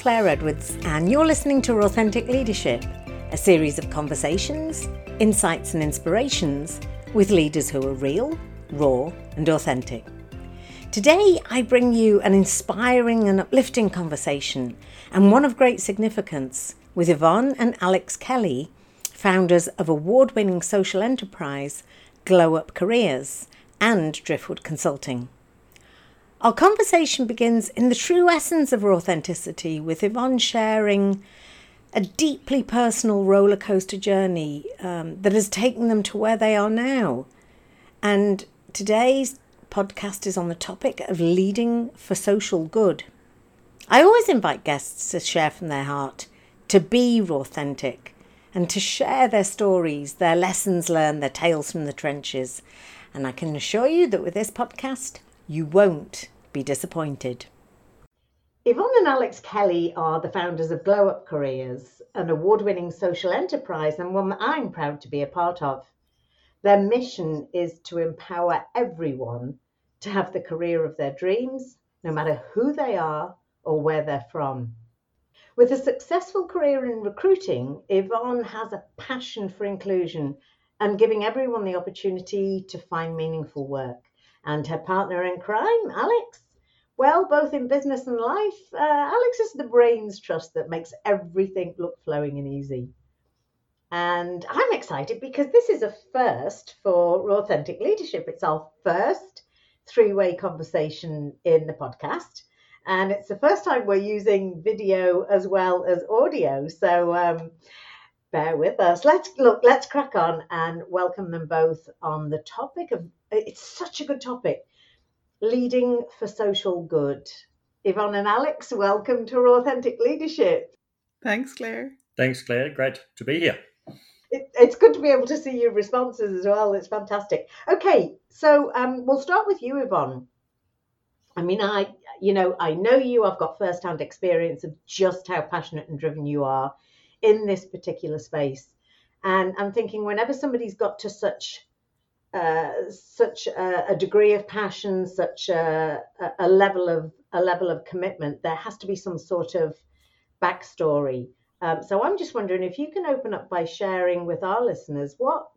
Claire Edwards, and you're listening to Authentic Leadership, a series of conversations, insights, and inspirations with leaders who are real, raw, and authentic. Today, I bring you an inspiring and uplifting conversation, and one of great significance, with Yvonne and Alex Kelly, founders of award winning social enterprise Glow Up Careers and Driftwood Consulting. Our conversation begins in the true essence of authenticity, with Yvonne sharing a deeply personal roller coaster journey um, that has taken them to where they are now. And today's podcast is on the topic of leading for social good. I always invite guests to share from their heart, to be authentic, and to share their stories, their lessons learned, their tales from the trenches. And I can assure you that with this podcast, you won't be disappointed. Yvonne and Alex Kelly are the founders of Glow Up Careers, an award winning social enterprise and one that I'm proud to be a part of. Their mission is to empower everyone to have the career of their dreams, no matter who they are or where they're from. With a successful career in recruiting, Yvonne has a passion for inclusion and giving everyone the opportunity to find meaningful work and her partner in crime, Alex. Well, both in business and life, uh, Alex is the brains trust that makes everything look flowing and easy. And I'm excited because this is a first for Authentic Leadership. It's our first three way conversation in the podcast. And it's the first time we're using video as well as audio. So um, bear with us. Let's look, let's crack on and welcome them both on the topic of it's such a good topic leading for social good. Yvonne and Alex, welcome to Authentic Leadership. Thanks, Claire. Thanks, Claire. Great to be here. It, it's good to be able to see your responses as well. It's fantastic. Okay, so um, we'll start with you, Yvonne. I mean, I, you know, I know you. I've got first-hand experience of just how passionate and driven you are in this particular space, and I'm thinking whenever somebody's got to such uh, such a, a, degree of passion, such a, a, level of a level of commitment, there has to be some sort of backstory. Um, so I'm just wondering if you can open up by sharing with our listeners what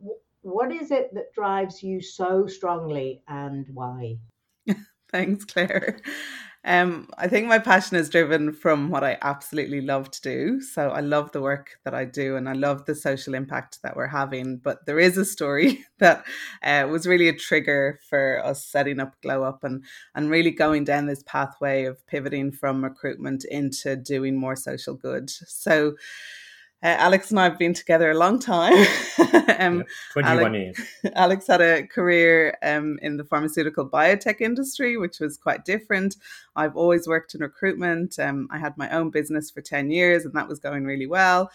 what is it that drives you so strongly and why. Thanks, Claire. Um, I think my passion is driven from what I absolutely love to do. So I love the work that I do and I love the social impact that we're having. But there is a story that uh, was really a trigger for us setting up Glow Up and, and really going down this pathway of pivoting from recruitment into doing more social good. So uh, Alex and I have been together a long time. um, yeah, 21 Alex, years. Alex had a career um, in the pharmaceutical biotech industry, which was quite different. I've always worked in recruitment. Um, I had my own business for 10 years, and that was going really well.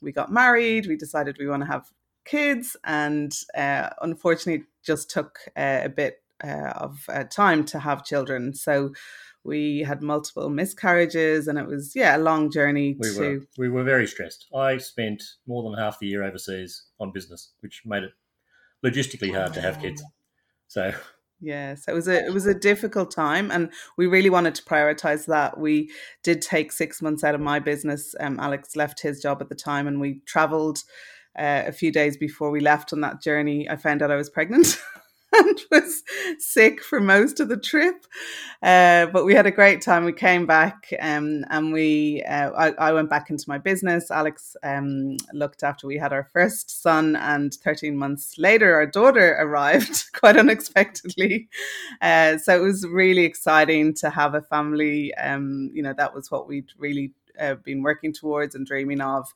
We got married. We decided we want to have kids, and uh, unfortunately, just took uh, a bit uh, of uh, time to have children. So we had multiple miscarriages and it was yeah a long journey we to were, we were very stressed. I spent more than half the year overseas on business which made it logistically hard to have kids. So yeah so it was a it was a difficult time and we really wanted to prioritize that. We did take six months out of my business. Um, alex left his job at the time and we traveled uh, a few days before we left on that journey. I found out i was pregnant and was sick for most of the trip. Uh, but we had a great time. We came back um, and we, uh, I, I, went back into my business. Alex um, looked after we had our first son, and 13 months later, our daughter arrived quite unexpectedly. Uh, so it was really exciting to have a family. Um, you know, that was what we'd really uh, been working towards and dreaming of.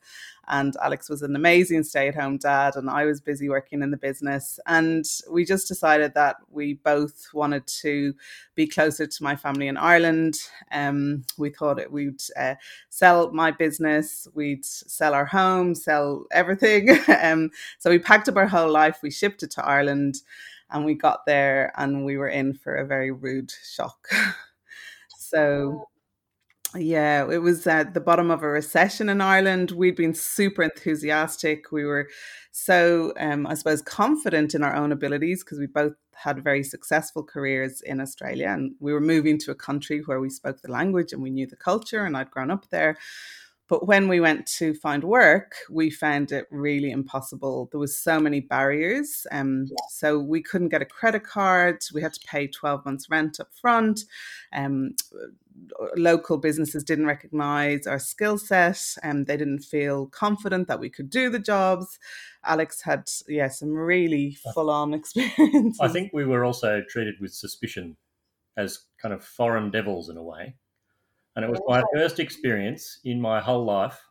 And Alex was an amazing stay at home dad, and I was busy working in the business. And we just decided that we both wanted to be closer to my family in Ireland. Um, we thought it, we'd uh, sell my business, we'd sell our home, sell everything. um, so we packed up our whole life, we shipped it to Ireland, and we got there, and we were in for a very rude shock. so yeah, it was at the bottom of a recession in Ireland. We'd been super enthusiastic. We were so, um, I suppose, confident in our own abilities because we both had very successful careers in Australia, and we were moving to a country where we spoke the language and we knew the culture, and I'd grown up there. But when we went to find work, we found it really impossible. There was so many barriers. Um, yeah. So we couldn't get a credit card. We had to pay 12 months rent up front. Um, local businesses didn't recognize our skill set and they didn't feel confident that we could do the jobs. Alex had, yeah, some really full on experiences. I think we were also treated with suspicion as kind of foreign devils in a way. And it was my first experience in my whole life,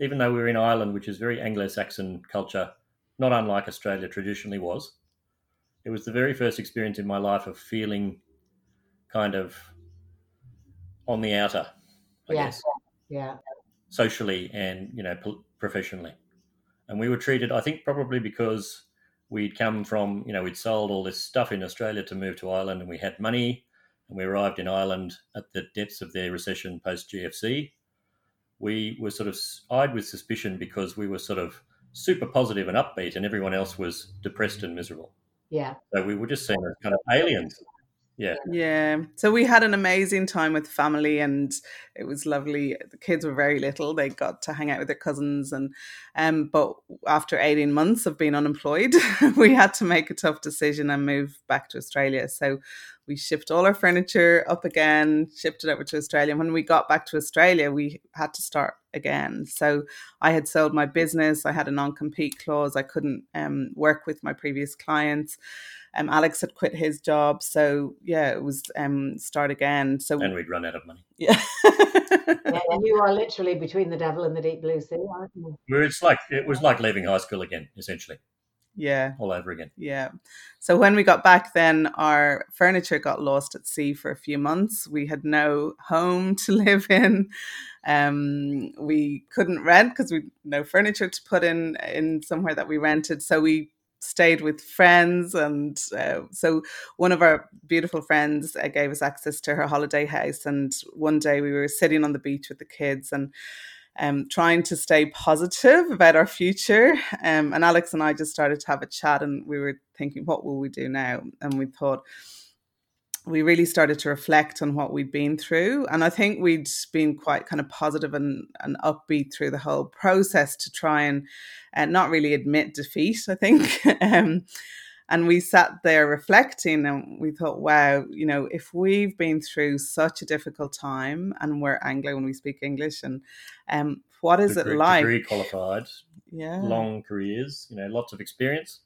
even though we were in Ireland, which is very Anglo Saxon culture, not unlike Australia traditionally was. It was the very first experience in my life of feeling kind of on the outer, I yeah. guess. Yeah. Socially and, you know, professionally. And we were treated, I think, probably because we'd come from, you know, we'd sold all this stuff in Australia to move to Ireland and we had money and we arrived in Ireland at the depths of their recession post GFC. We were sort of eyed with suspicion because we were sort of super positive and upbeat, and everyone else was depressed and miserable. Yeah. So we were just seen as kind of aliens. Yeah. Yeah. So we had an amazing time with family and it was lovely. The kids were very little. They got to hang out with their cousins and um but after 18 months of being unemployed, we had to make a tough decision and move back to Australia. So we shipped all our furniture up again, shipped it over to Australia. And when we got back to Australia, we had to start again. So I had sold my business. I had a non compete clause. I couldn't um, work with my previous clients. Um, Alex had quit his job. So yeah, it was um, start again. So and we'd run out of money. Yeah. yeah, you are literally between the devil and the deep blue sea, aren't you? It's like it was like leaving high school again, essentially yeah. all over again. Yeah. So when we got back then our furniture got lost at sea for a few months. We had no home to live in. Um we couldn't rent because we no furniture to put in in somewhere that we rented. So we stayed with friends and uh, so one of our beautiful friends uh, gave us access to her holiday house. And one day we were sitting on the beach with the kids and um, trying to stay positive about our future. Um, and Alex and I just started to have a chat, and we were thinking, what will we do now? And we thought, we really started to reflect on what we'd been through. And I think we'd been quite kind of positive and, and upbeat through the whole process to try and, and not really admit defeat, I think. um, and we sat there reflecting and we thought, wow, you know, if we've been through such a difficult time and we're Anglo and we speak English, and um, what is degree, it like? Degree qualified, yeah, long careers, you know, lots of experience,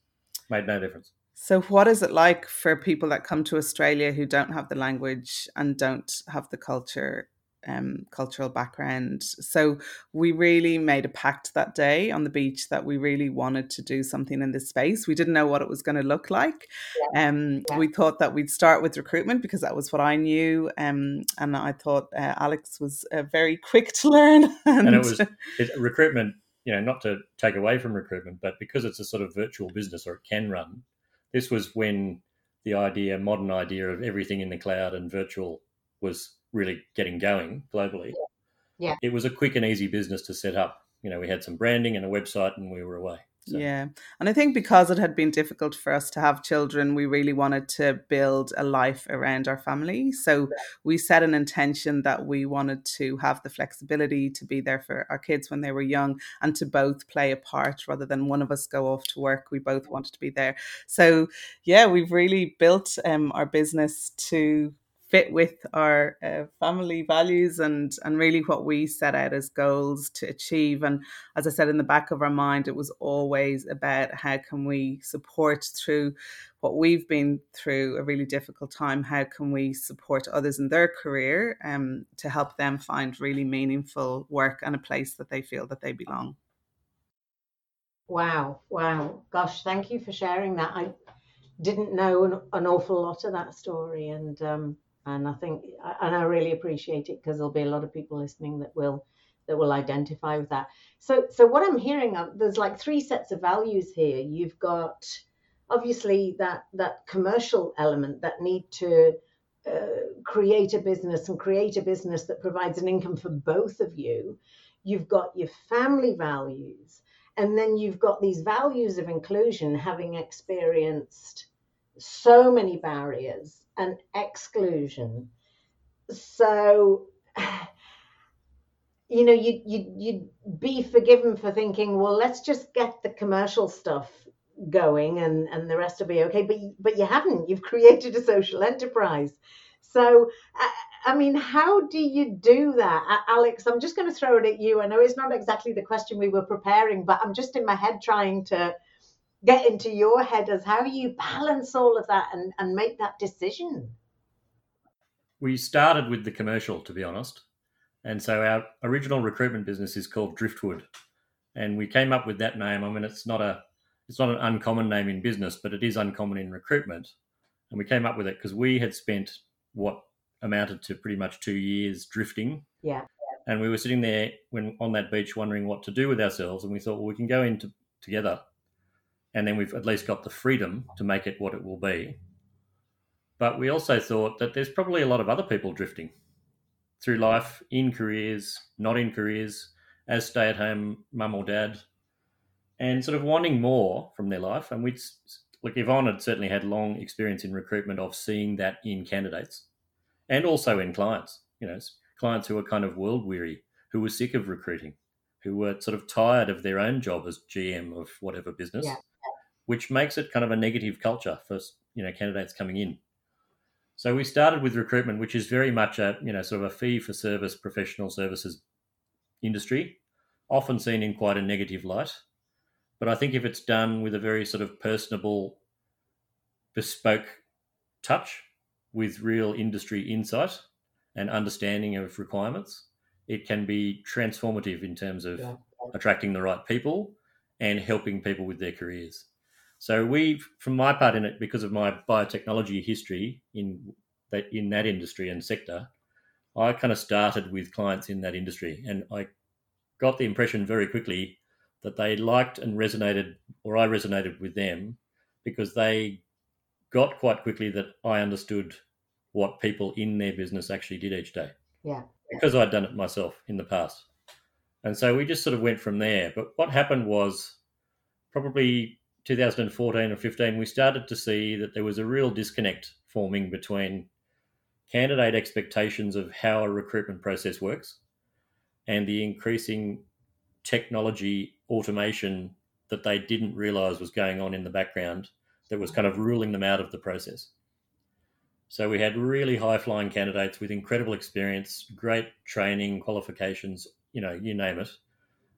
made no difference. So, what is it like for people that come to Australia who don't have the language and don't have the culture um, cultural background. So we really made a pact that day on the beach that we really wanted to do something in this space. We didn't know what it was going to look like. Yeah. Um, yeah. We thought that we'd start with recruitment because that was what I knew. Um, and I thought uh, Alex was uh, very quick to learn. And, and it was it, recruitment, you know, not to take away from recruitment, but because it's a sort of virtual business or it can run, this was when the idea, modern idea of everything in the cloud and virtual was really getting going globally. Yeah. It was a quick and easy business to set up. You know, we had some branding and a website and we were away. So. Yeah. And I think because it had been difficult for us to have children, we really wanted to build a life around our family. So we set an intention that we wanted to have the flexibility to be there for our kids when they were young and to both play a part rather than one of us go off to work. We both wanted to be there. So, yeah, we've really built um, our business to fit with our uh, family values and and really what we set out as goals to achieve. And as i said in the back of our mind it was always about how can we support through what we've been through a really difficult time? How can we support others in their career um, to help them find really meaningful work and a place that they feel that they belong? Wow wow. Gosh thank you for sharing that. I didn't know an, an awful lot of that story and um, and I think and I really appreciate it because there'll be a lot of people listening that will that will identify with that. So so what I'm hearing there's like three sets of values here. You've got obviously that that commercial element that need to uh, create a business and create a business that provides an income for both of you. You've got your family values, and then you've got these values of inclusion, having experienced so many barriers and exclusion. So, you know, you you you'd be forgiven for thinking, well, let's just get the commercial stuff going and and the rest will be okay. But but you haven't. You've created a social enterprise. So, I mean, how do you do that? Alex, I'm just going to throw it at you. I know it's not exactly the question we were preparing, but I'm just in my head trying to get into your head as how you balance all of that and, and make that decision. We started with the commercial, to be honest. And so our original recruitment business is called Driftwood. And we came up with that name. I mean, it's not a it's not an uncommon name in business, but it is uncommon in recruitment. And we came up with it because we had spent what amounted to pretty much two years drifting. Yeah. And we were sitting there when on that beach wondering what to do with ourselves, and we thought, well, we can go into together, and then we've at least got the freedom to make it what it will be. But we also thought that there's probably a lot of other people drifting through life in careers, not in careers, as stay-at-home mum or dad, and sort of wanting more from their life. And we, like Yvonne had certainly had long experience in recruitment of seeing that in candidates and also in clients. You know, clients who are kind of world weary, who were sick of recruiting, who were sort of tired of their own job as GM of whatever business, yeah. Which makes it kind of a negative culture for you know candidates coming in. So we started with recruitment, which is very much a you know sort of a fee for service professional services industry, often seen in quite a negative light. But I think if it's done with a very sort of personable, bespoke touch, with real industry insight and understanding of requirements, it can be transformative in terms of yeah. attracting the right people and helping people with their careers. So we, from my part in it, because of my biotechnology history in that in that industry and sector, I kind of started with clients in that industry, and I got the impression very quickly that they liked and resonated, or I resonated with them, because they got quite quickly that I understood what people in their business actually did each day. Yeah. Because I'd done it myself in the past. And so we just sort of went from there. But what happened was probably 2014 or 15, we started to see that there was a real disconnect forming between candidate expectations of how a recruitment process works and the increasing technology automation that they didn't realize was going on in the background that was kind of ruling them out of the process. So we had really high flying candidates with incredible experience, great training, qualifications, you know, you name it.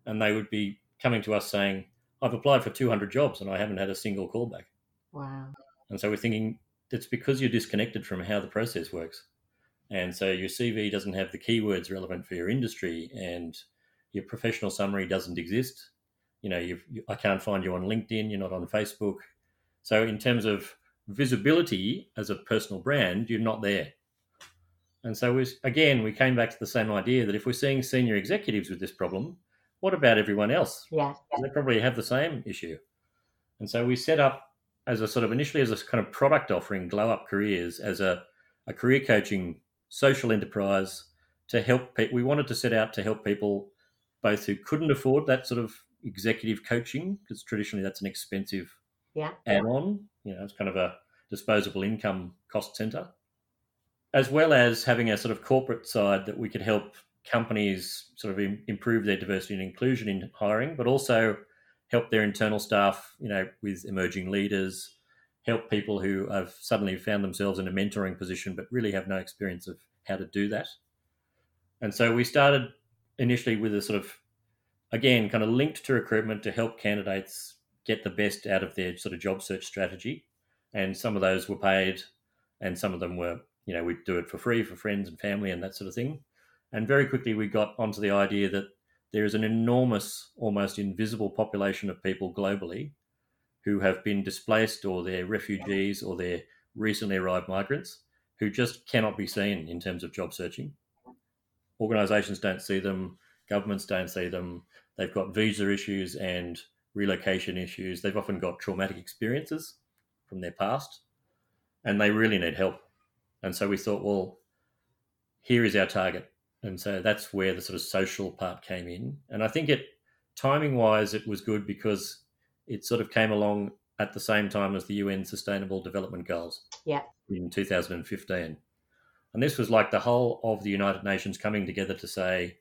And they would be coming to us saying, I've applied for 200 jobs and I haven't had a single callback. Wow. And so we're thinking it's because you're disconnected from how the process works. And so your CV doesn't have the keywords relevant for your industry and your professional summary doesn't exist. You know, you I can't find you on LinkedIn, you're not on Facebook, so, in terms of visibility as a personal brand, you're not there. And so, we, again, we came back to the same idea that if we're seeing senior executives with this problem, what about everyone else? Yeah. They probably have the same issue. And so, we set up as a sort of initially as a kind of product offering, Glow Up Careers, as a, a career coaching social enterprise to help people. We wanted to set out to help people both who couldn't afford that sort of executive coaching, because traditionally that's an expensive yeah. add on. You know, it's kind of a disposable income cost center, as well as having a sort of corporate side that we could help companies sort of improve their diversity and inclusion in hiring, but also help their internal staff, you know, with emerging leaders, help people who have suddenly found themselves in a mentoring position but really have no experience of how to do that. And so we started initially with a sort of, again, kind of linked to recruitment to help candidates get the best out of their sort of job search strategy. And some of those were paid, and some of them were, you know, we'd do it for free for friends and family and that sort of thing. And very quickly we got onto the idea that there is an enormous, almost invisible population of people globally who have been displaced or they're refugees or they're recently arrived migrants who just cannot be seen in terms of job searching. Organizations don't see them, governments don't see them. They've got visa issues and relocation issues. They've often got traumatic experiences from their past and they really need help. And so we thought, well, here is our target. And so that's where the sort of social part came in. And I think it, timing wise, it was good because it sort of came along at the same time as the UN Sustainable Development Goals. Yeah. In 2015. And this was like the whole of the United Nations coming together to say,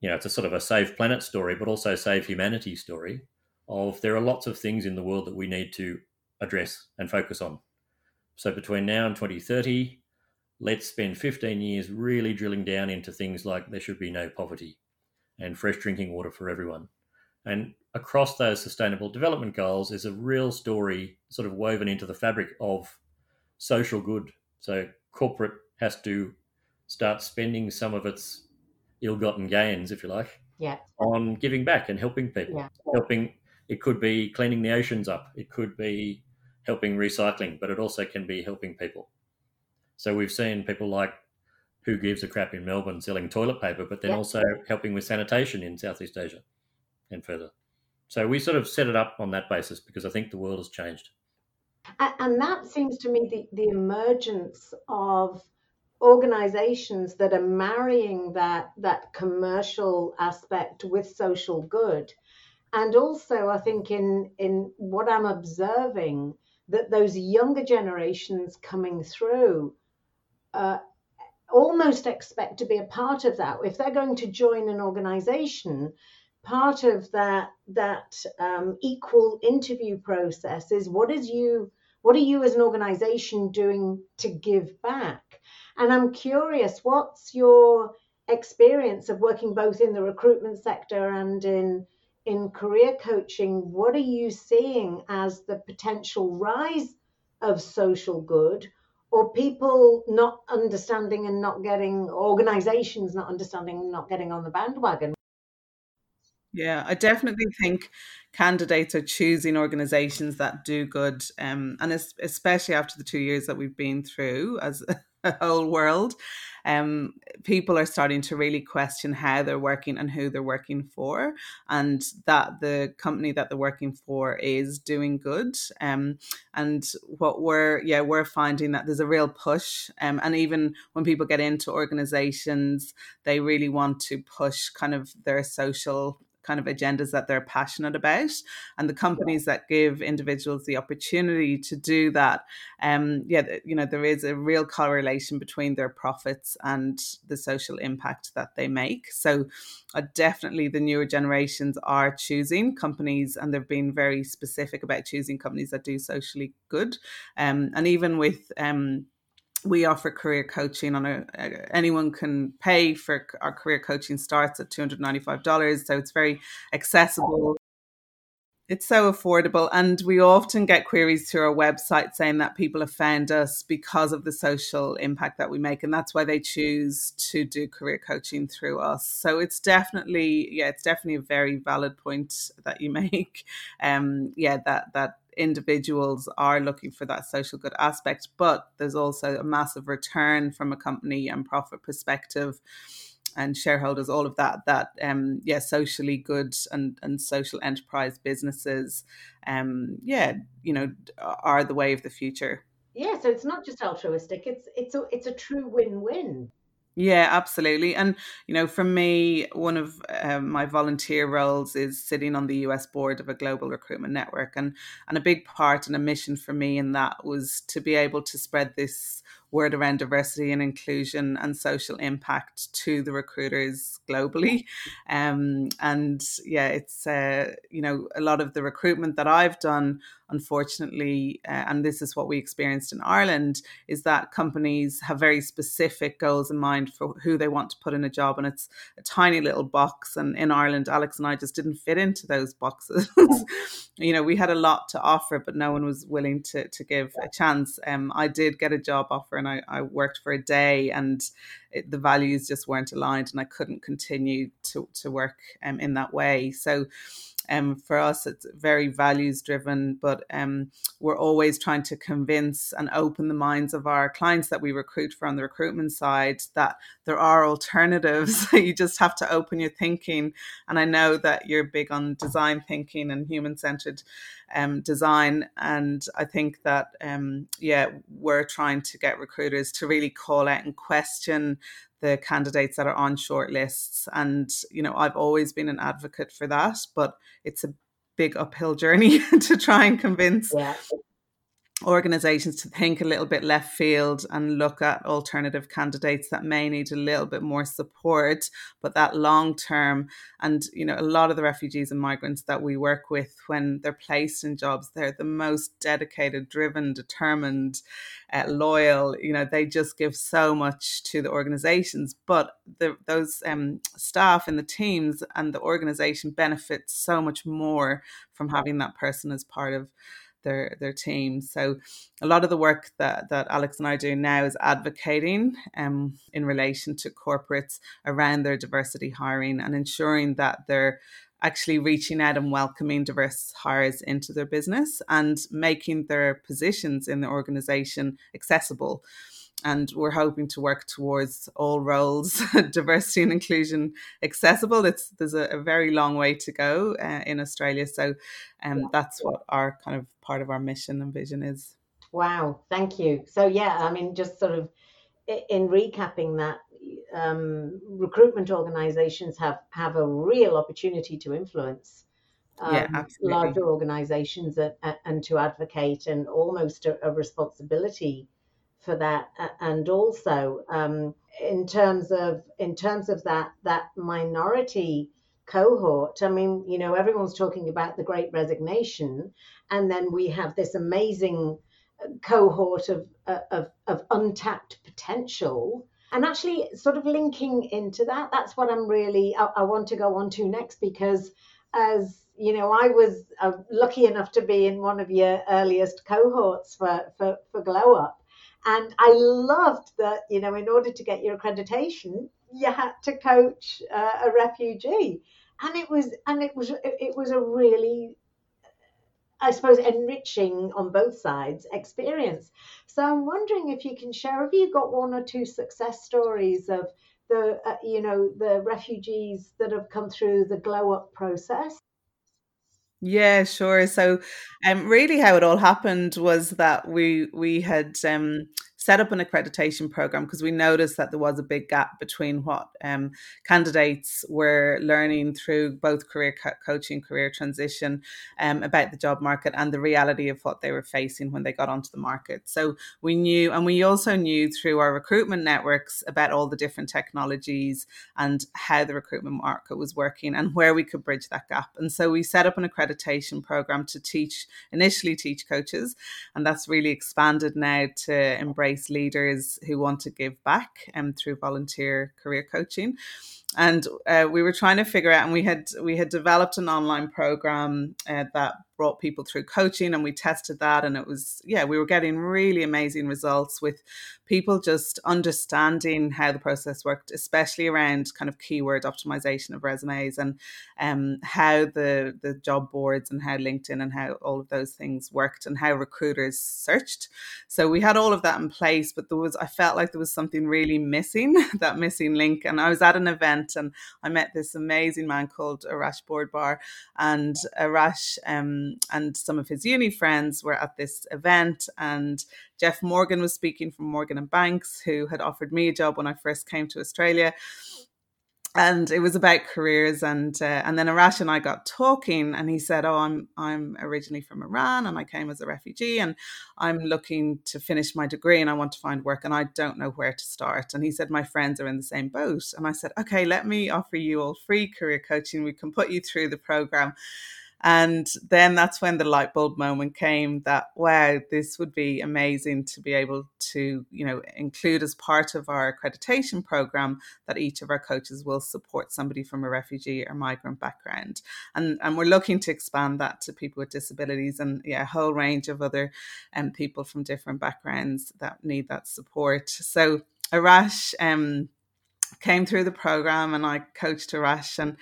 you know, it's a sort of a save planet story, but also save humanity story of there are lots of things in the world that we need to address and focus on. So between now and 2030, let's spend 15 years really drilling down into things like there should be no poverty and fresh drinking water for everyone. And across those sustainable development goals is a real story sort of woven into the fabric of social good. So corporate has to start spending some of its ill-gotten gains, if you like, yeah. on giving back and helping people. Yeah. Helping. It could be cleaning the oceans up. It could be helping recycling, but it also can be helping people. So we've seen people like who gives a crap in Melbourne selling toilet paper, but then Yeah. also helping with sanitation in Southeast Asia and further. So we sort of set it up on that basis because I think the world has changed. And that seems to me the, the emergence of organizations that are marrying that that commercial aspect with social good. And also I think in in what I'm observing that those younger generations coming through uh, almost expect to be a part of that. If they're going to join an organization, part of that that um, equal interview process is what is you what are you as an organization doing to give back? And i'm curious what's your experience of working both in the recruitment sector and in in career coaching? What are you seeing as the potential rise of social good or people not understanding and not getting organizations not understanding and not getting on the bandwagon Yeah, I definitely think candidates are choosing organizations that do good. Um, and especially after the two years that we've been through as whole world, um, people are starting to really question how they're working and who they're working for, and that the company that they're working for is doing good. Um, and what we're, yeah, we're finding that there's a real push. Um, and even when people get into organizations, they really want to push kind of their social kind of agendas that they're passionate about and the companies that give individuals the opportunity to do that um yeah you know there is a real correlation between their profits and the social impact that they make. So uh, definitely the newer generations are choosing companies and they've been very specific about choosing companies that do socially good um and even with um we offer career coaching on a anyone can pay for our career coaching starts at $295 so it's very accessible. It's so affordable and we often get queries through our website saying that people have found us because of the social impact that we make and that's why they choose to do career coaching through us. So it's definitely yeah it's definitely a very valid point that you make. Um yeah that that individuals are looking for that social good aspect, but there's also a massive return from a company and profit perspective and shareholders, all of that, that um yeah, socially good and, and social enterprise businesses um yeah, you know, are the way of the future. Yeah, so it's not just altruistic, it's it's a it's a true win-win. Yeah, absolutely. And, you know, for me, one of um, my volunteer roles is sitting on the US board of a global recruitment network. And, and a big part and a mission for me in that was to be able to spread this word around diversity and inclusion and social impact to the recruiters globally. Um, and yeah, it's, uh, you know, a lot of the recruitment that I've done, unfortunately, uh, and this is what we experienced in Ireland, is that companies have very specific goals in mind for who they want to put in a job. And it's a tiny little box. And in Ireland, Alex and I just didn't fit into those boxes. you know, we had a lot to offer, but no one was willing to, to give a chance. Um, I did get a job offer and I, I worked for a day and it, the values just weren't aligned and I couldn't continue to, to work um, in that way. So um, for us, it's very values driven, but um, we're always trying to convince and open the minds of our clients that we recruit for on the recruitment side that there are alternatives. you just have to open your thinking. And I know that you're big on design thinking and human centered um, design. And I think that, um, yeah, we're trying to get recruiters to really call out and question the candidates that are on short lists. And, you know, I've always been an advocate for that, but it's a big uphill journey to try and convince yeah organizations to think a little bit left field and look at alternative candidates that may need a little bit more support but that long term and you know a lot of the refugees and migrants that we work with when they're placed in jobs they're the most dedicated driven determined uh, loyal you know they just give so much to the organizations. But the, those um, staff in the teams and the organization benefits so much more from having that person as part of their their teams. So a lot of the work that that Alex and I doing now is advocating um, in relation to corporates around their diversity hiring and ensuring that they're actually reaching out and welcoming diverse hires into their business and making their positions in the organization accessible and we're hoping to work towards all roles diversity and inclusion accessible. It's there's a, a very long way to go uh, in australia. So um, that's what our kind of part of our mission and vision is. Wow. Thank you. So yeah i mean just sort of in recapping that um, recruitment organizations have have a real opportunity to influence um, yeah, larger organizations and, and, to advocate and almost a, a responsibility for that and also um, in terms of in terms of that that minority cohort i mean you know everyone's talking about the great resignation and then we have this amazing uh, cohort of uh, of, of untapped potential. And actually sort of linking into that that's what i'm really i, I want to go on to next because as you know i was uh, lucky enough to be in one of your earliest cohorts for for, for glow up and I loved that, you know, in order to get your accreditation, you had to coach uh, a refugee. And it was, and it was, it was a really, I suppose, enriching on both sides experience. So I'm wondering if you can share, have you got one or two success stories of the, uh, you know, the refugees that have come through the glow up process? Yeah, sure. So, um, really, how it all happened was that we we had um, set up an accreditation program because we noticed that there was a big gap between what um, candidates were learning through both career co- coaching, career transition um, about the job market and the reality of what they were facing when they got onto the market. So we knew, and we also knew through our recruitment networks about all the different technologies and how the recruitment market was working and where we could bridge that gap. And so we set up an accreditation program to teach, initially teach coaches, and that's really expanded now to embrace leaders who want to give back um, through volunteer career coaching and uh, we were trying to figure out and we had we had developed an online program uh, that brought people through coaching and we tested that and it was yeah we were getting really amazing results with people just understanding how the process worked especially around kind of keyword optimization of resumes and um, how the the job boards and how linkedin and how all of those things worked and how recruiters searched. So we had all of that in place but there was i felt like there was something really missing that missing link and i was at an event and i met this amazing man called arash boardbar and arash um, and some of his uni friends were at this event and Geoff Morgan was speaking from Morgan and Banks who had offered me a job when I first came to Australia and it was about careers and uh, and then Arash and I got talking and he said oh I'm I'm originally from Iran and I came as a refugee and I'm looking to finish my degree and I want to find work and I don't know where to start. And he said my friends are in the same boat. And I said okay let me offer you all free career coaching. We can put you through the program and then that's when the light bulb moment came that, wow, this would be amazing to be able to, you know, include as part of our accreditation program that each of our coaches will support somebody from a refugee or migrant background. And, and we're looking to expand that to people with disabilities and yeah, a whole range of other um, people from different backgrounds that need that support. So Arash um, came through the program and I coached Arash and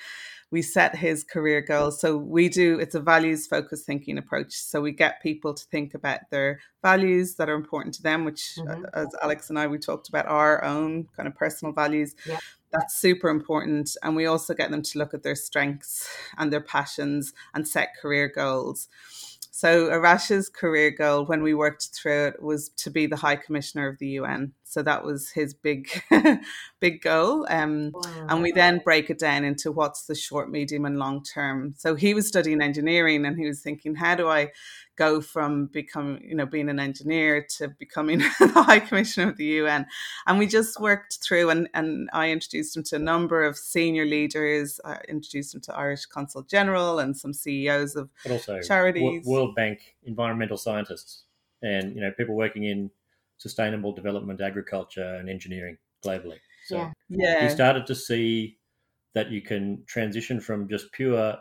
we set his career goals. So we do, it's a values focused thinking approach. So we get people to think about their values that are important to them, which, mm-hmm. as Alex and I, we talked about our own kind of personal values. Yeah. That's super important. And we also get them to look at their strengths and their passions and set career goals. So Arash's career goal when we worked through it was to be the High Commissioner of the UN. So that was his big, big goal. Um, wow. And we then break it down into what's the short, medium, and long term. So he was studying engineering, and he was thinking, how do I go from becoming, you know, being an engineer to becoming the High Commissioner of the UN. And we just worked through, and, and I introduced him to a number of senior leaders. I introduced him to Irish Consul General and some CEOs of but also charities, World Bank environmental scientists, and you know, people working in sustainable development, agriculture, and engineering globally. So yeah. yeah. he started to see that you can transition from just pure,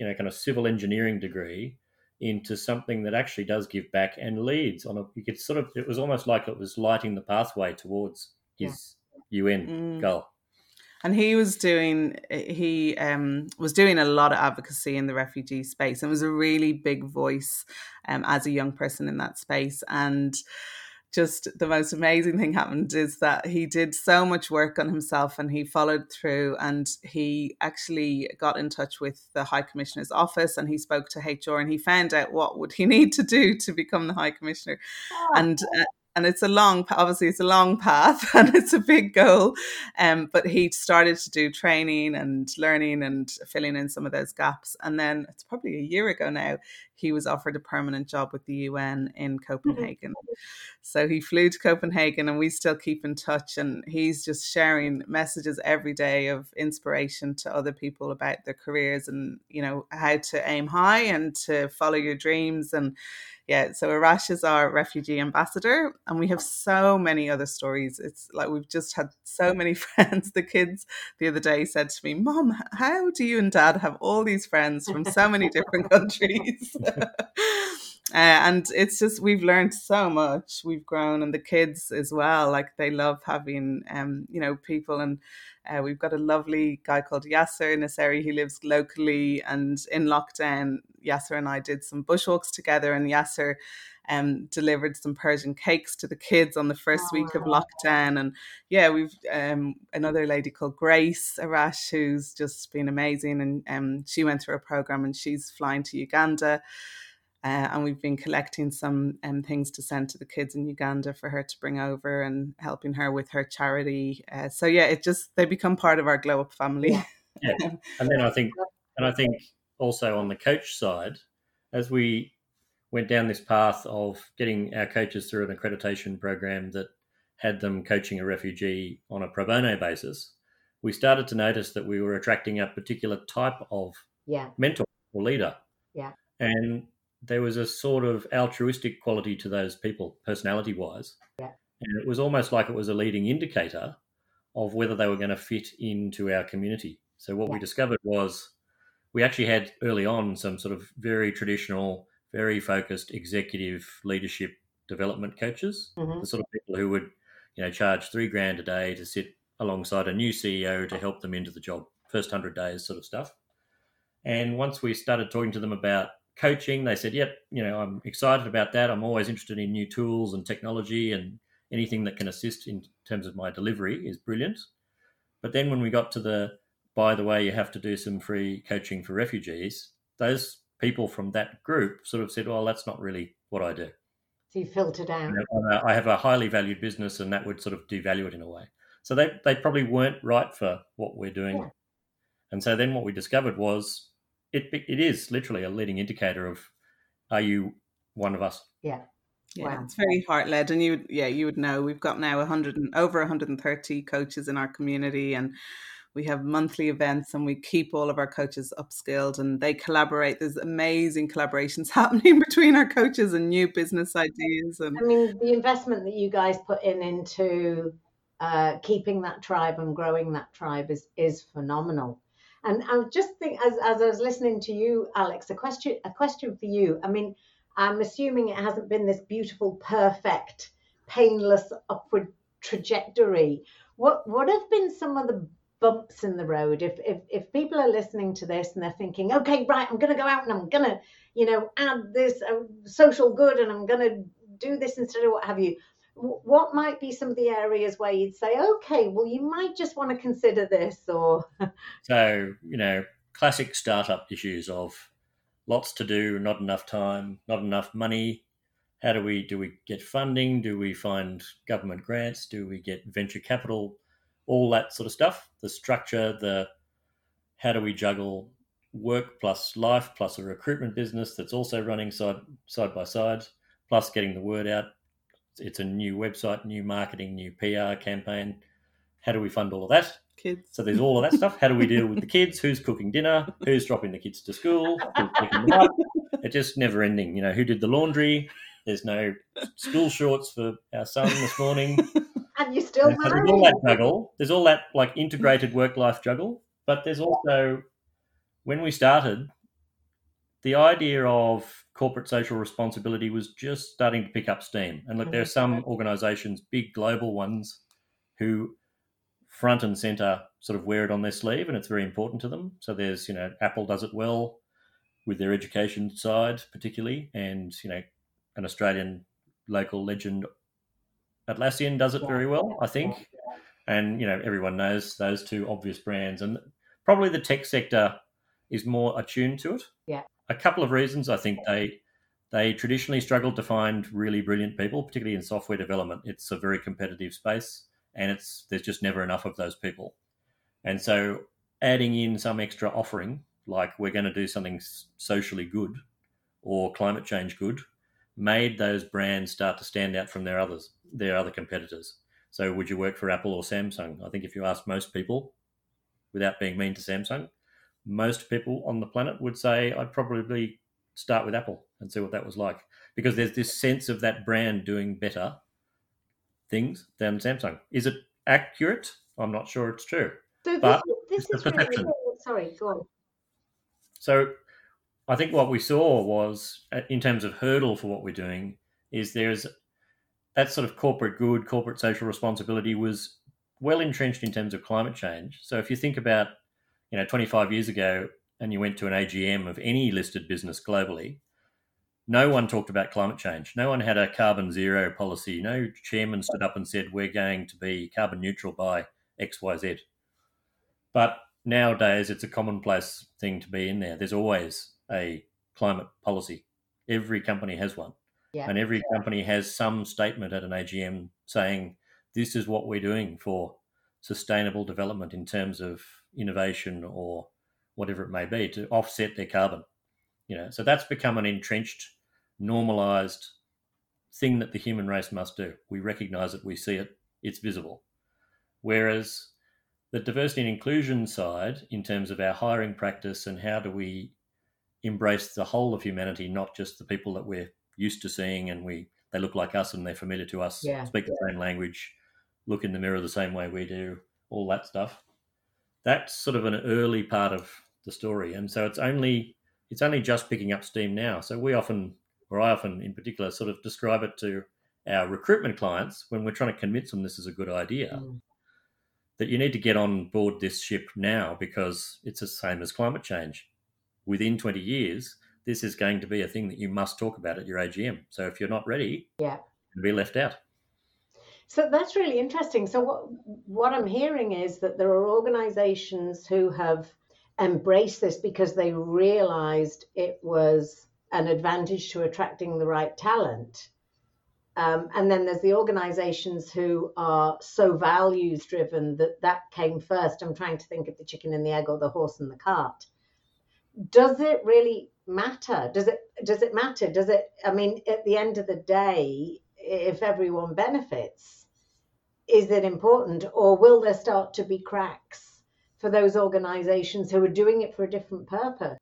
you know, kind of civil engineering degree into something that actually does give back and leads on a you could sort of it was almost like it was lighting the pathway towards his yeah. UN mm. goal. And he was doing he um, was doing a lot of advocacy in the refugee space and was a really big voice um, as a young person in that space and just the most amazing thing happened is that he did so much work on himself and he followed through and he actually got in touch with the high commissioner's office and he spoke to hr and he found out what would he need to do to become the high commissioner oh. and uh, and it's a long obviously it's a long path and it's a big goal. Um, but he started to do training and learning and filling in some of those gaps. And then it's probably a year ago now he was offered a permanent job with the UN in mm-hmm. Copenhagen. So he flew to Copenhagen and we still keep in touch and he's just sharing messages every day of inspiration to other people about their careers and you know how to aim high and to follow your dreams and yeah, so Arash is our refugee ambassador, and we have so many other stories. It's like we've just had so many friends. The kids the other day said to me, Mom, how do you and dad have all these friends from so many different countries? Uh, and it's just we've learned so much we've grown and the kids as well like they love having um you know people and uh, we've got a lovely guy called Yasser Nasseri who lives locally and in lockdown Yasser and I did some bushwalks together and Yasser um, delivered some Persian cakes to the kids on the first oh, week of lockdown. And yeah, we've um, another lady called Grace Arash who's just been amazing. And um, she went through a program and she's flying to Uganda. Uh, and we've been collecting some um, things to send to the kids in Uganda for her to bring over and helping her with her charity. Uh, so yeah, it just they become part of our glow up family. Yeah. yeah. and then I think, and I think also on the coach side, as we went down this path of getting our coaches through an accreditation program that had them coaching a refugee on a pro bono basis, we started to notice that we were attracting a particular type of yeah. mentor or leader. Yeah. And there was a sort of altruistic quality to those people, personality wise. Yeah. And it was almost like it was a leading indicator of whether they were going to fit into our community. So what yeah. we discovered was we actually had early on some sort of very traditional, very focused executive leadership development coaches, mm-hmm. the sort of people who would, you know, charge three grand a day to sit alongside a new CEO to help them into the job, first hundred days sort of stuff. And once we started talking to them about coaching. They said, "Yep, you know, I'm excited about that. I'm always interested in new tools and technology, and anything that can assist in terms of my delivery is brilliant." But then when we got to the, by the way, you have to do some free coaching for refugees. Those people from that group sort of said, "Well, that's not really what I do." So you filter down. I have a highly valued business, and that would sort of devalue it in a way. So they they probably weren't right for what we're doing. Yeah. And so then what we discovered was it it is literally a leading indicator of are you one of us? Yeah. Yeah, wow. it's very heart led, and you, yeah, you would know. We've got now 100 and over 130 coaches in our community, and we have monthly events, and we keep all of our coaches upskilled, and they collaborate. There's amazing collaborations happening between our coaches and new business ideas. And I mean, the investment that you guys put in into uh, keeping that tribe and growing that tribe is is phenomenal. And I just think, as, as I was listening to you, Alex, a question, a question for you. I mean, I'm assuming it hasn't been this beautiful, perfect, painless upward trajectory. What what have been some of the bumps in the road? If if if people are listening to this and they're thinking, okay, right, I'm going to go out and I'm going to, you know, add this uh, social good and I'm going to do this instead of what have you what might be some of the areas where you'd say, okay, well, you might just want to consider this or. so, you know, classic startup issues of lots to do, not enough time, not enough money, how do we do we get funding? Do we find government grants? Do we get venture capital? All that sort of stuff. The structure, the how do we juggle work plus life plus a recruitment business that's also running side side by side, plus getting the word out. It's a new website, new marketing, new PR campaign. How do we fund all of that? Kids. So there's all of that stuff. How do we deal with the kids? Who's cooking dinner? Who's dropping the kids to school? Who's picking them up? It's just never ending. You know, who did the laundry? There's no school shorts for our son this morning. And you still So there's all that juggle. There's all that like integrated work life juggle. But there's also when we started, the idea of corporate social responsibility was just starting to pick up steam. And look, there are mm-hmm. some organizations, big global ones, who front and center sort of wear it on their sleeve and it's very important to them. So there's, you know, Apple does it well with their education side, particularly, and, you know, an Australian local legend, Atlassian, does it very well, I think. And, you know, everyone knows those two obvious brands. And probably the tech sector is more attuned to it. Yeah. A couple of reasons. I think they they traditionally struggled to find really brilliant people, particularly in software development. It's a very competitive space, and it's there's just never enough of those people. And so, adding in some extra offering, like we're going to do something socially good or climate change good, made those brands start to stand out from their others, their other competitors. So, would you work for Apple or Samsung? I think if you ask most people, without being mean to Samsung, most people on the planet would say I'd probably start with Apple and see what that was like because there's this sense of that brand doing better things than Samsung. Is it accurate? I'm not sure it's true. So But this, it's is really sorry, go on. So I think what we saw was, uh, in terms of hurdle for what we're doing, is there's that sort of corporate good, corporate social responsibility was well entrenched in terms of climate change. So if you think about, you know, 25 years ago, and you went to an AGM of any listed business globally, no one talked about climate change. No one had a carbon zero policy. No chairman stood up and said, we're going to be carbon neutral by X, Y, Z. But nowadays, it's a commonplace thing to be in there. There's always a climate policy. Every company has one. Yeah. And every company has some statement at an AGM saying, this is what we're doing for sustainable development in terms of innovation or whatever it may be to offset their carbon. You know, so that's become an entrenched, normalized thing that the human race must do. We recognize it, we see it, it's visible. Whereas the diversity and inclusion side, in terms of our hiring practice and how do we embrace the whole of humanity, not just the people that we're used to seeing and we they look like us and they're familiar to us, Yeah. speak the same language, look in the mirror the same way we do, all that stuff. That's sort of an early part of the story, and so it's only it's only just picking up steam now. So we often, or I often in particular, sort of describe it to our recruitment clients when we're trying to convince them this is a good idea Mm. that you need to get on board this ship now because it's the same as climate change. Within 20 years, this is going to be a thing that you must talk about at your AGM. So if you're not ready, Yeah. you'll be left out. So that's really interesting. So what what I'm hearing is that there are organizations who have embraced this because they realized it was an advantage to attracting the right talent. Um, and then there's the organizations who are so values driven that that came first. I'm trying to think of the chicken and the egg or the horse and the cart. Does it really matter? Does it does it matter? Does it I mean at the end of the day, if everyone benefits, is it important or will there start to be cracks for those organizations who are doing it for a different purpose?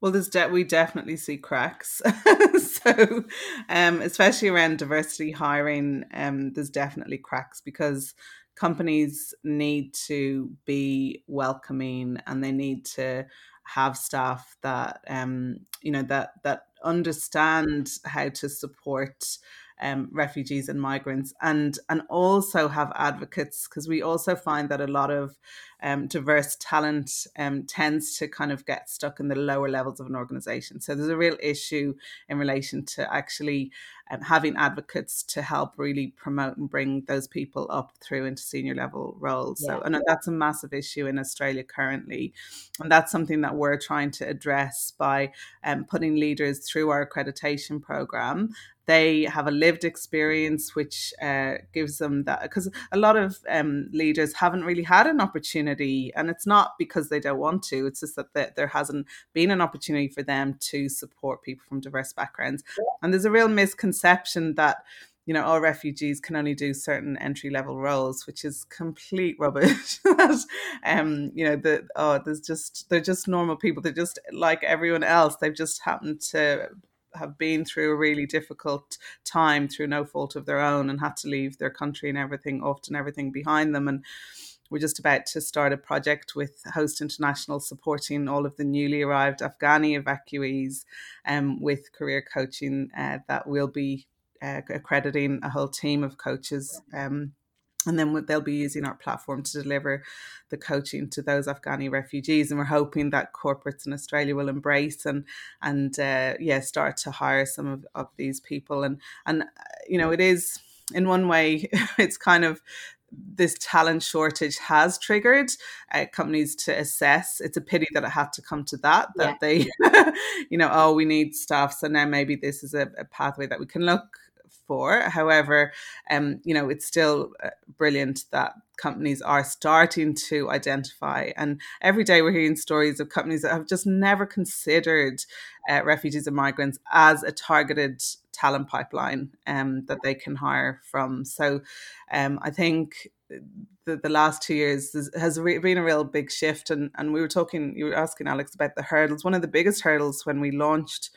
Well, there's de- we definitely see cracks. so, um, especially around diversity hiring, um, there's definitely cracks because companies need to be welcoming and they need to have staff that um, you know that that understand how to support um, refugees and migrants and and also have advocates because we also find that a lot of um, diverse talent um, tends to kind of get stuck in the lower levels of an organization. So there's a real issue in relation to actually um, having advocates to help really promote and bring those people up through into senior level roles. Yeah. So, and that's a massive issue in Australia currently. And that's something that we're trying to address by um, putting leaders through our accreditation program they have a lived experience which uh, gives them that because a lot of um, leaders haven't really had an opportunity and it's not because they don't want to it's just that the, there hasn't been an opportunity for them to support people from diverse backgrounds and there's a real misconception that you know all refugees can only do certain entry level roles which is complete rubbish. Um you know the oh there's just they're just normal people. They're just like everyone else. They've just happened to have been through a really difficult time through no fault of their own and had to leave their country and everything, often everything behind them. And we're just about to start a project with Host International supporting all of the newly arrived Afghani evacuees um, with career coaching uh, that will be uh, accrediting a whole team of coaches um, and then they'll be using our platform to deliver the coaching to those Afghani refugees. And we're hoping that corporates in Australia will embrace and and uh, yeah start to hire some of, of these people. And and uh, you know it is in one way it's kind of this talent shortage has triggered uh, companies to assess. It's a pity that it had to come to that, that yeah. they, you know, oh, we need staff. So now maybe this is a, a pathway that we can look However, um, you know, it's still uh, brilliant that companies are starting to identify. And every day we're hearing stories of companies that have just never considered uh, refugees and migrants as a targeted talent pipeline um, that they can hire from. So um, I think the, the last two years has been a real big shift. And, and we were talking, you were asking Alex about the hurdles. One of the biggest hurdles when we launched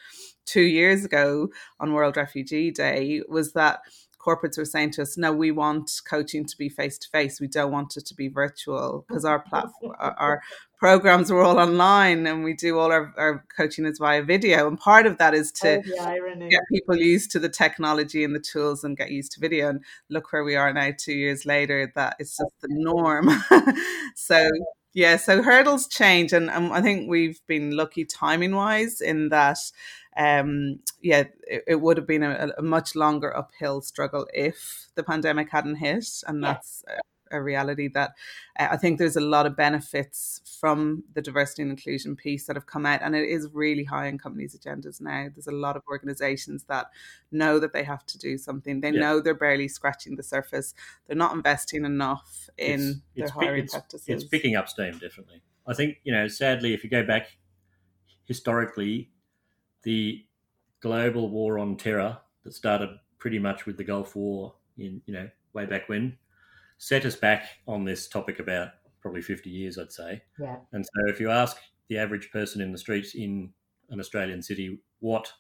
two years ago on World Refugee Day was that corporates were saying to us, no, we want coaching to be face to face. We don't want it to be virtual because our platform, our programs were all online and we do all our, our coaching is via video. And part of that is to oh, get people used to the technology and the tools and get used to video. And look where we are now, two years later, that it's just the norm. so yeah, so hurdles change, and um, I think we've been lucky timing wise in that um, yeah, it, it, would have been a, a, much longer uphill struggle if the pandemic hadn't hit, and that's a, a, reality that uh, I think there's a lot of benefits from the diversity and inclusion piece that have come out, and it is really high on companies' agendas now. There's a lot of organisations that know that they have to do something. They yeah. know they're barely scratching the surface. They're not investing enough in it's, their it's, hiring it's, practices. It's picking up steam, definitely. I think you know, sadly, if you go back historically the global war on terror that started pretty much with the Gulf War in you know way back when set us back on this topic about probably 50 years I'd say. Yeah. And so if you ask the average person in the streets in an Australian city what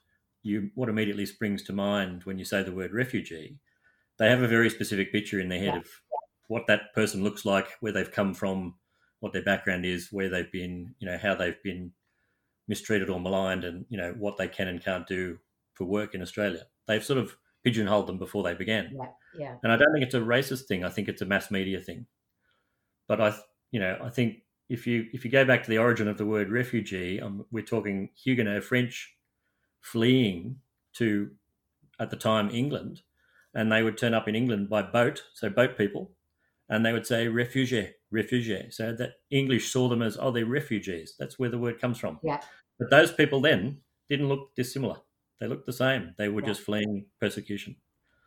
you what immediately springs to mind when you say the word refugee, they have a very specific picture in their head yeah. of what that person looks like, where they've come from, what their background is, where they've been, you know, how they've been mistreated or maligned and you know what they can and can't do for work in Australia. They've sort of pigeonholed them before they began. Yeah, yeah. And I don't think it's a racist thing. I think it's a mass media thing. But I, you know, I think if you if you go back to the origin of the word refugee, um, we're talking Huguenot French fleeing to at the time England, and they would turn up in England by boat, so boat people, and they would say refugee, refugee. So that English saw them as, oh, they're refugees. That's where the word comes from. Yeah. But those people then didn't look dissimilar. They looked the same. They were yeah. just fleeing persecution.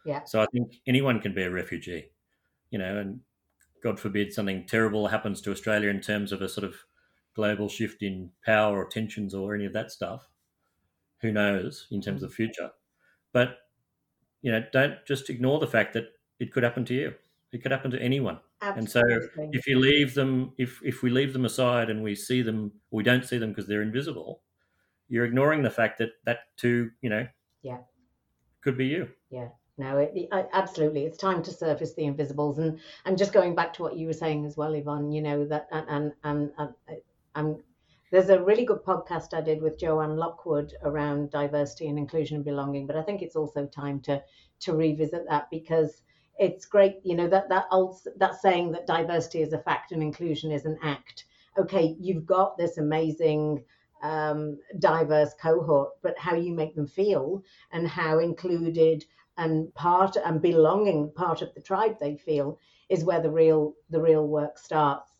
Yeah. So I think anyone can be a refugee, you know, and God forbid something terrible happens to Australia in terms of a sort of global shift in power or tensions or any of that stuff. Who knows in terms mm. of future? But you know, don't just ignore the fact that it could happen to you. It could happen to anyone. Absolutely. And so if you leave them, if, if we leave them aside and we see them, we don't see them because they're invisible, you're ignoring the fact that that too, you know, yeah, could be you. Yeah. No, it, absolutely. It's time to surface the invisibles, and and just going back to what you were saying as well, Yvonne. You know that, and and and, and, and there's a really good podcast I did with Joanne Lockwood around diversity and inclusion and belonging, but I think it's also time to to revisit that because it's great, you know, that that old that saying that diversity is a fact and inclusion is an act. Okay, you've got this amazing um, diverse cohort, but how you make them feel and how included and part and belonging part of the tribe they feel is where the real the real work starts.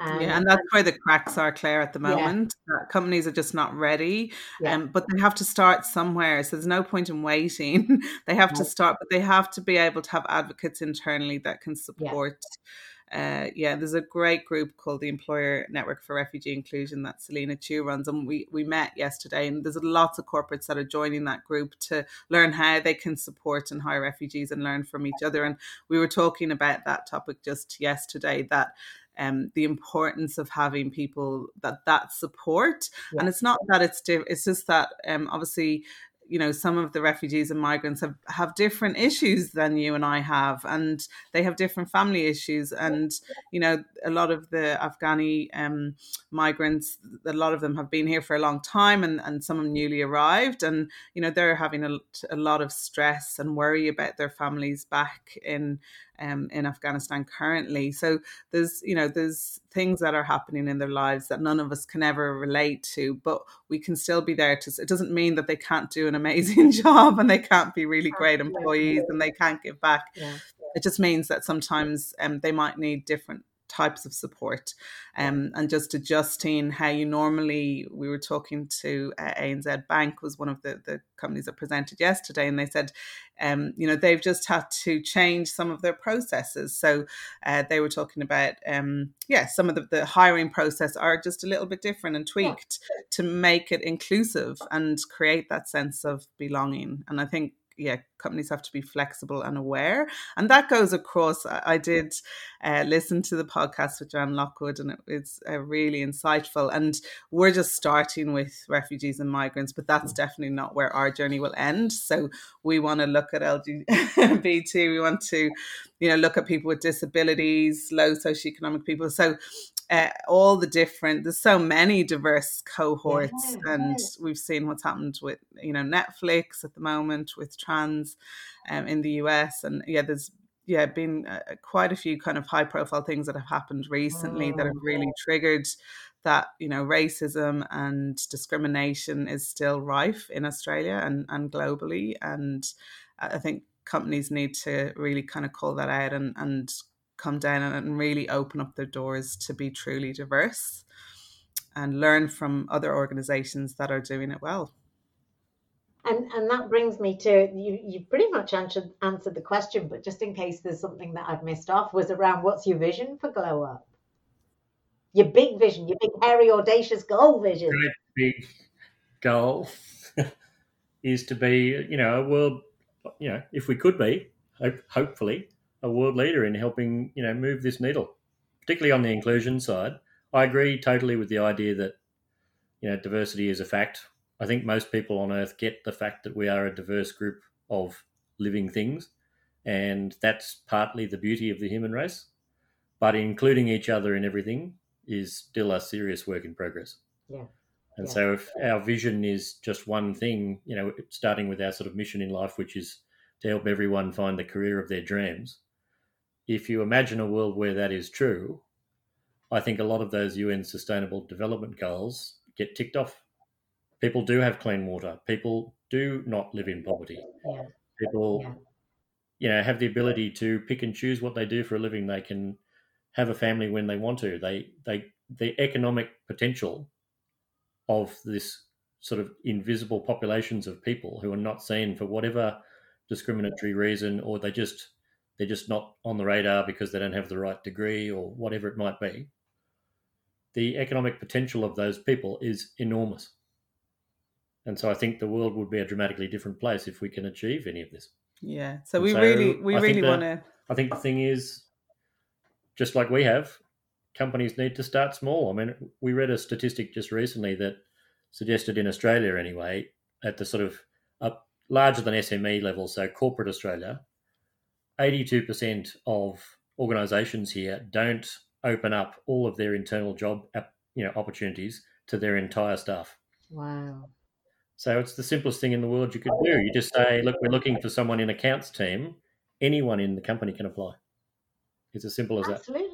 And, yeah, and that's where the cracks are, Claire, at the moment. Yeah. companies are just not ready, yeah. um, but they have to start somewhere. So there's no point in waiting. they have to start, but they have to be able to have advocates internally that can support. Yeah uh, yeah, there's a great group called the Employer Network for Refugee Inclusion that Selena Chu runs, and we we met yesterday. And there's lots of corporates that are joining that group to learn how they can support and hire refugees and learn from each other. And we were talking about that topic just yesterday. That um, the importance of having people that that support. Yeah. And it's not that it's it's just that um, obviously you know some of the refugees and migrants have have different issues than you and I have and they have different family issues and you know a lot of the Afghani um, migrants a lot of them have been here for a long time and, and some of them newly arrived and you know they're having a, a lot of stress and worry about their families back in um, in Afghanistan currently. So there's you know there's things that are happening in their lives that none of us can ever relate to, but we can still be there to. It doesn't mean that they can't do an amazing job and they can't be really great employees and they can't give back. Yeah. It just means that sometimes um, they might need different types of support um, and just adjusting how you normally we were talking to uh, ANZ Bank was one of the, the companies that presented yesterday and they said um, you know they've just had to change some of their processes. So uh, they were talking about um, yeah some of the, the hiring process are just a little bit different and tweaked to make it inclusive and create that sense of belonging. And I think yeah, companies have to be flexible and aware, and that goes across. I, did uh, listen to the podcast with Joanne Lockwood, and it was uh, really insightful. And we're just starting with refugees and migrants, but that's definitely not where our journey will end. So we want to look at LGBT. We want to, you know, look at people with disabilities, low socioeconomic people. So uh, all the different there's so many diverse cohorts yeah, and yeah. we've seen what's happened with you know netflix at the moment with trans um, in the us and yeah there's yeah been uh, quite a few kind of high profile things that have happened recently oh, that have oh, really triggered that you know racism and discrimination is still rife in australia and, and globally and i think companies need to really kind of call that out and, and come down and really open up their doors to be truly diverse and learn from other organizations that are doing it well. And and that brings me to you. You pretty much answered answered the question, but just in case there's something that I've missed off, was around what's your vision for Glow Up? Your big vision, your big hairy audacious goal vision. Great big goal is to be, you know, a world. You know, if we could be, hope, hopefully, a world leader in helping you know move this needle, particularly on the inclusion side. I agree totally with the idea that you know diversity is a fact. I think most people on Earth get the fact that we are a diverse group of living things, and that's partly the beauty of the human race. But including each other in everything is still a serious work in progress. Yeah. And yeah. so, if our vision is just one thing, you know, starting with our sort of mission in life, which is to help everyone find the career of their dreams, if you imagine a world where that is true, I think a lot of those UN Sustainable Development Goals get ticked off. People do have clean water. People do not live in poverty. Yeah. People, yeah. you know, have the ability to pick and choose what they do for a living. They can have a family when they want to. They, they, the economic potential of this sort of invisible populations of people who are not seen for whatever discriminatory reason, or they just they're just not on the radar because they don't have the right degree or whatever it might be. The economic potential of those people is enormous. And so I think the world would be a dramatically different place if we can achieve any of this. Yeah. So and we so really we I really want to I think the thing is just like we have, companies need to start small. I mean, we read a statistic just recently that suggested in Australia anyway, at the sort of up larger than SME level, so corporate Australia, 82% of organizations here don't open up all of their internal job you know opportunities to their entire staff. Wow. So it's the simplest thing in the world you could do. You just say, look, we're looking for someone in accounts team. anyone in the company can apply. It's as simple as Absolutely. that.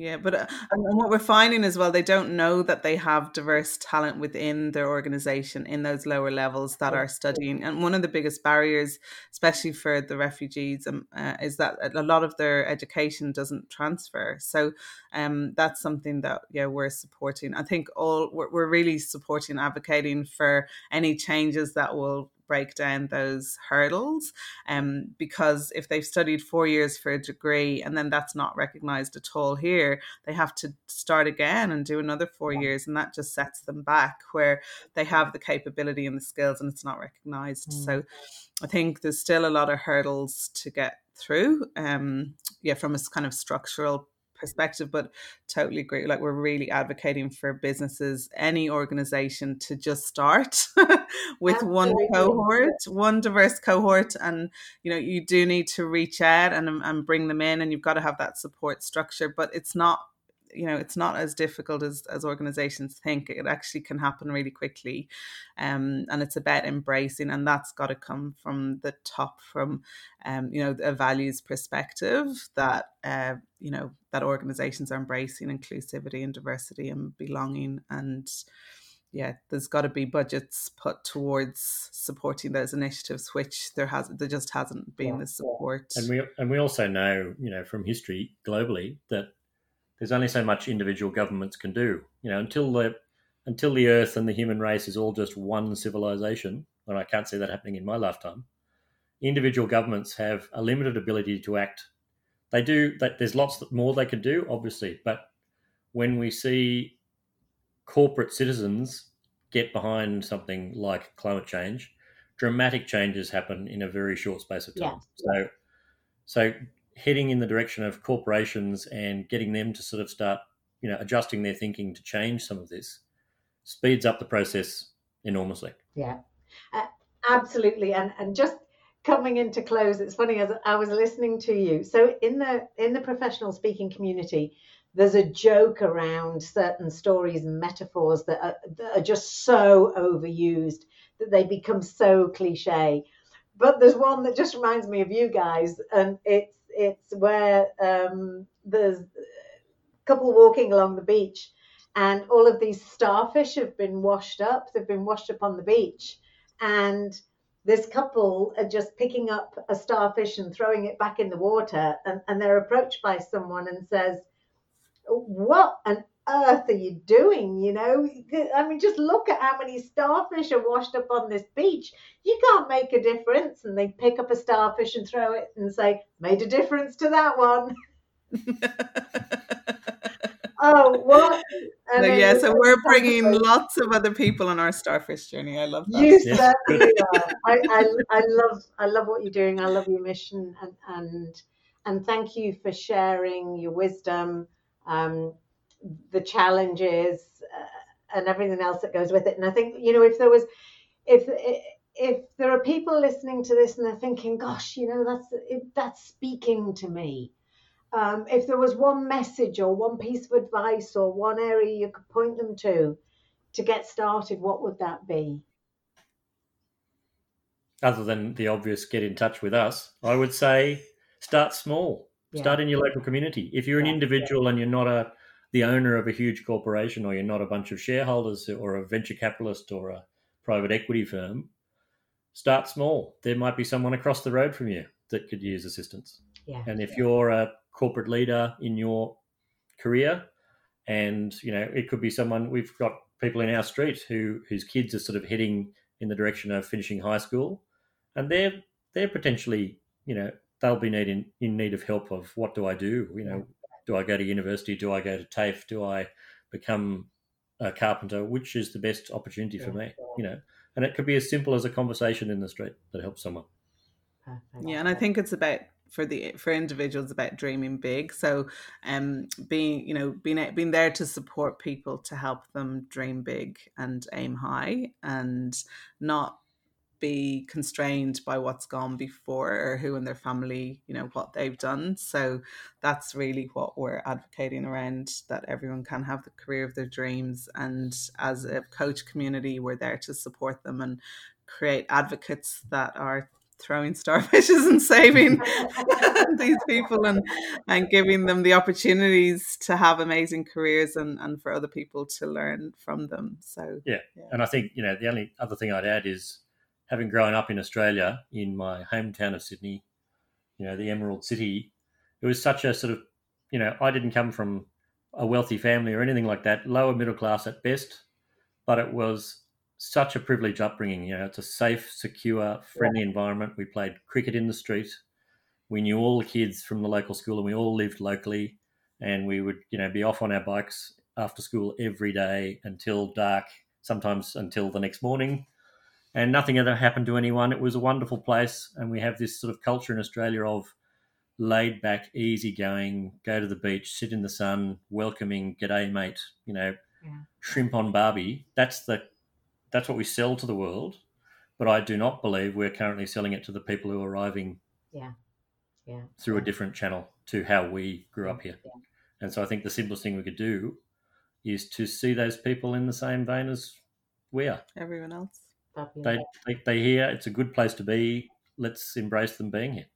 Yeah, but uh, and what we're finding as well, they don't know that they have diverse talent within their organization in those lower levels that are studying. And one of the biggest barriers, especially for the refugees, um, uh, is that a lot of their education doesn't transfer. So um, that's something that yeah we're supporting. I think all we're, we're really supporting, advocating for any changes that will break down those hurdles. Um, because if they've studied four years for a degree and then that's not recognized at all here, they have to start again and do another four years, and that just sets them back where they have the capability and the skills and it's not recognized. Mm. So I think there's still a lot of hurdles to get through. Um, yeah, from a kind of structural perspective, but totally agree. Like we're really advocating for businesses, any organization to just start with Absolutely. one cohort, one diverse cohort. And, you know, you do need to reach out and, and bring them in and you've got to have that support structure, but it's not you know it's not as difficult as as organizations think. It actually can happen really quickly um and it's about embracing and that's got to come from the top from um you know a values perspective that uh you know that organizations are embracing inclusivity and diversity and belonging. And yeah, there's got to be budgets put towards supporting those initiatives, which there has there just hasn't been the support. And we and we also know, you know, from history globally that there's only so much individual governments can do. You know, until the until the Earth and the human race is all just one civilization, and I can't see that happening in my lifetime. Individual governments have a limited ability to act. They do that. There's lots more they could do, obviously, but when we see corporate citizens get behind something like climate change, dramatic changes happen in a very short space of time. Yeah. So, so heading in the direction of corporations and getting them to sort of start, you know, adjusting their thinking to change some of this speeds up the process enormously. Yeah, uh, absolutely. And and just coming into close, it's funny as I was listening to you. So in the in the professional speaking community, there's a joke around certain stories and metaphors that are, that are just so overused that they become so cliche. But there's one that just reminds me of you guys, and it's it's where um, there's a couple walking along the beach, and all of these starfish have been washed up. They've been washed up on the beach, and this couple are just picking up a starfish and throwing it back in the water, and, and they're approached by someone and says, "What on earth are you doing? You know, I mean, just look at how many starfish are washed up on this beach. You can't make a difference. And they pick up a starfish and throw it and say, made a difference to that one. oh, what? So, yeah, so we're bringing lots of other people on our starfish journey. I love that. You certainly are. I, I, I love I love what you're doing. I love your mission and and and thank you for sharing your wisdom. Um, the challenges uh, and everything else that goes with it. And I think you know if there was if if there are people listening to this and they're thinking, "Gosh, you know that's it, that's speaking to me." Um, if there was one message or one piece of advice or one area you could point them to to get started, what would that be? Other than the obvious, get in touch with us, I would say start small. Yeah. Start in your local community. If you're an individual yeah. and you're not a the owner of a huge corporation or you're not a bunch of shareholders or a venture capitalist or a private equity firm, start small. There might be someone across the road from you that could use assistance. Yeah. And if you're a corporate leader in your career, and you know it could be someone we've got people in our street who whose kids are sort of heading in the direction of finishing high school, and they're they're potentially you know they'll be needing in need of help of what do I do? You know, do I go to university? Do I go to TAFE? Do I become a carpenter? Which is the best opportunity yeah. for me? You know, and it could be as simple as a conversation in the street that helps someone. Yeah, and I think it's about for the for individuals about dreaming big. So, um, being you know being being there to support people to help them dream big and aim high, and not be constrained by what's gone before or who in their family, you know, what they've done. So that's really what we're advocating around that everyone can have the career of their dreams. And as a coach community, we're there to support them and create advocates that are throwing starfishes and saving these people and and giving them the opportunities to have amazing careers and and for other people to learn from them so yeah, yeah. and i think you know the only other thing i'd add is having grown up in australia in my hometown of sydney you know the emerald city it was such a sort of you know i didn't come from a wealthy family or anything like that lower middle class at best but it was such a privileged upbringing. You know, it's a safe, secure, friendly yeah. environment. We played cricket in the street. We knew all the kids from the local school, and we all lived locally. And we would, you know, be off on our bikes after school every day until dark, sometimes until the next morning. And nothing ever happened to anyone. It was a wonderful place, and we have this sort of culture in Australia of laid back, easy going, go to the beach, sit in the sun, welcoming, g'day mate, you know, yeah. shrimp on Barbie. That's the that's what we sell to the world. But I do not believe we're currently selling it to the people who are arriving. Yeah. Yeah. Through a different channel to how we grew up here. Yeah. And so I think the simplest thing we could do is to see those people in the same vein as we are. Everyone else. They, they, they hear it's a good place to be. Let's embrace them being here.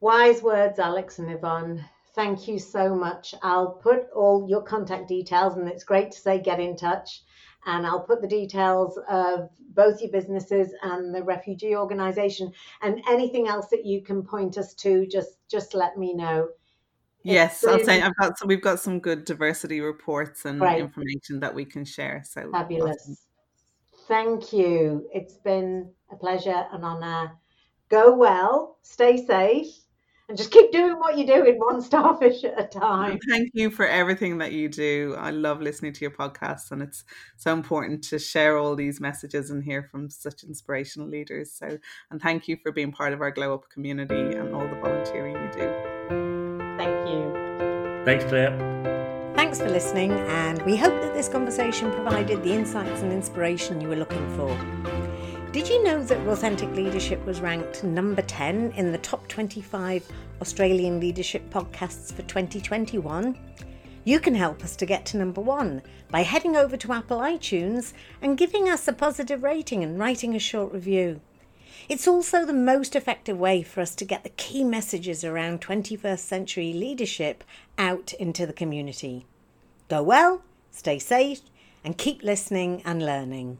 Wise words, Alex and Yvonne. Thank you so much. I'll put all your contact details, and it's great to say get in touch and I'll put the details of both your businesses and the refugee organization and anything else that you can point us to just just let me know yes i'll say i've got so we've got some good diversity reports and right. information that we can share so fabulous awesome. Thank you it's been a pleasure and honor go well stay safe and just keep doing what you're doing one starfish at a time. Thank you for everything that you do. I love listening to your podcasts, and it's so important to share all these messages and hear from such inspirational leaders. So, and thank you for being part of our Glow Up community and all the volunteering you do. Thank you. Thanks, Claire. Thanks for listening, and we hope that this conversation provided the insights and inspiration you were looking for. Did you know that Authentic Leadership was ranked number 10 in the top 25 Australian leadership podcasts for 2021? You can help us to get to number one by heading over to Apple iTunes and giving us a positive rating and writing a short review. It's also the most effective way for us to get the key messages around 21st century leadership out into the community. Go well, stay safe, and keep listening and learning.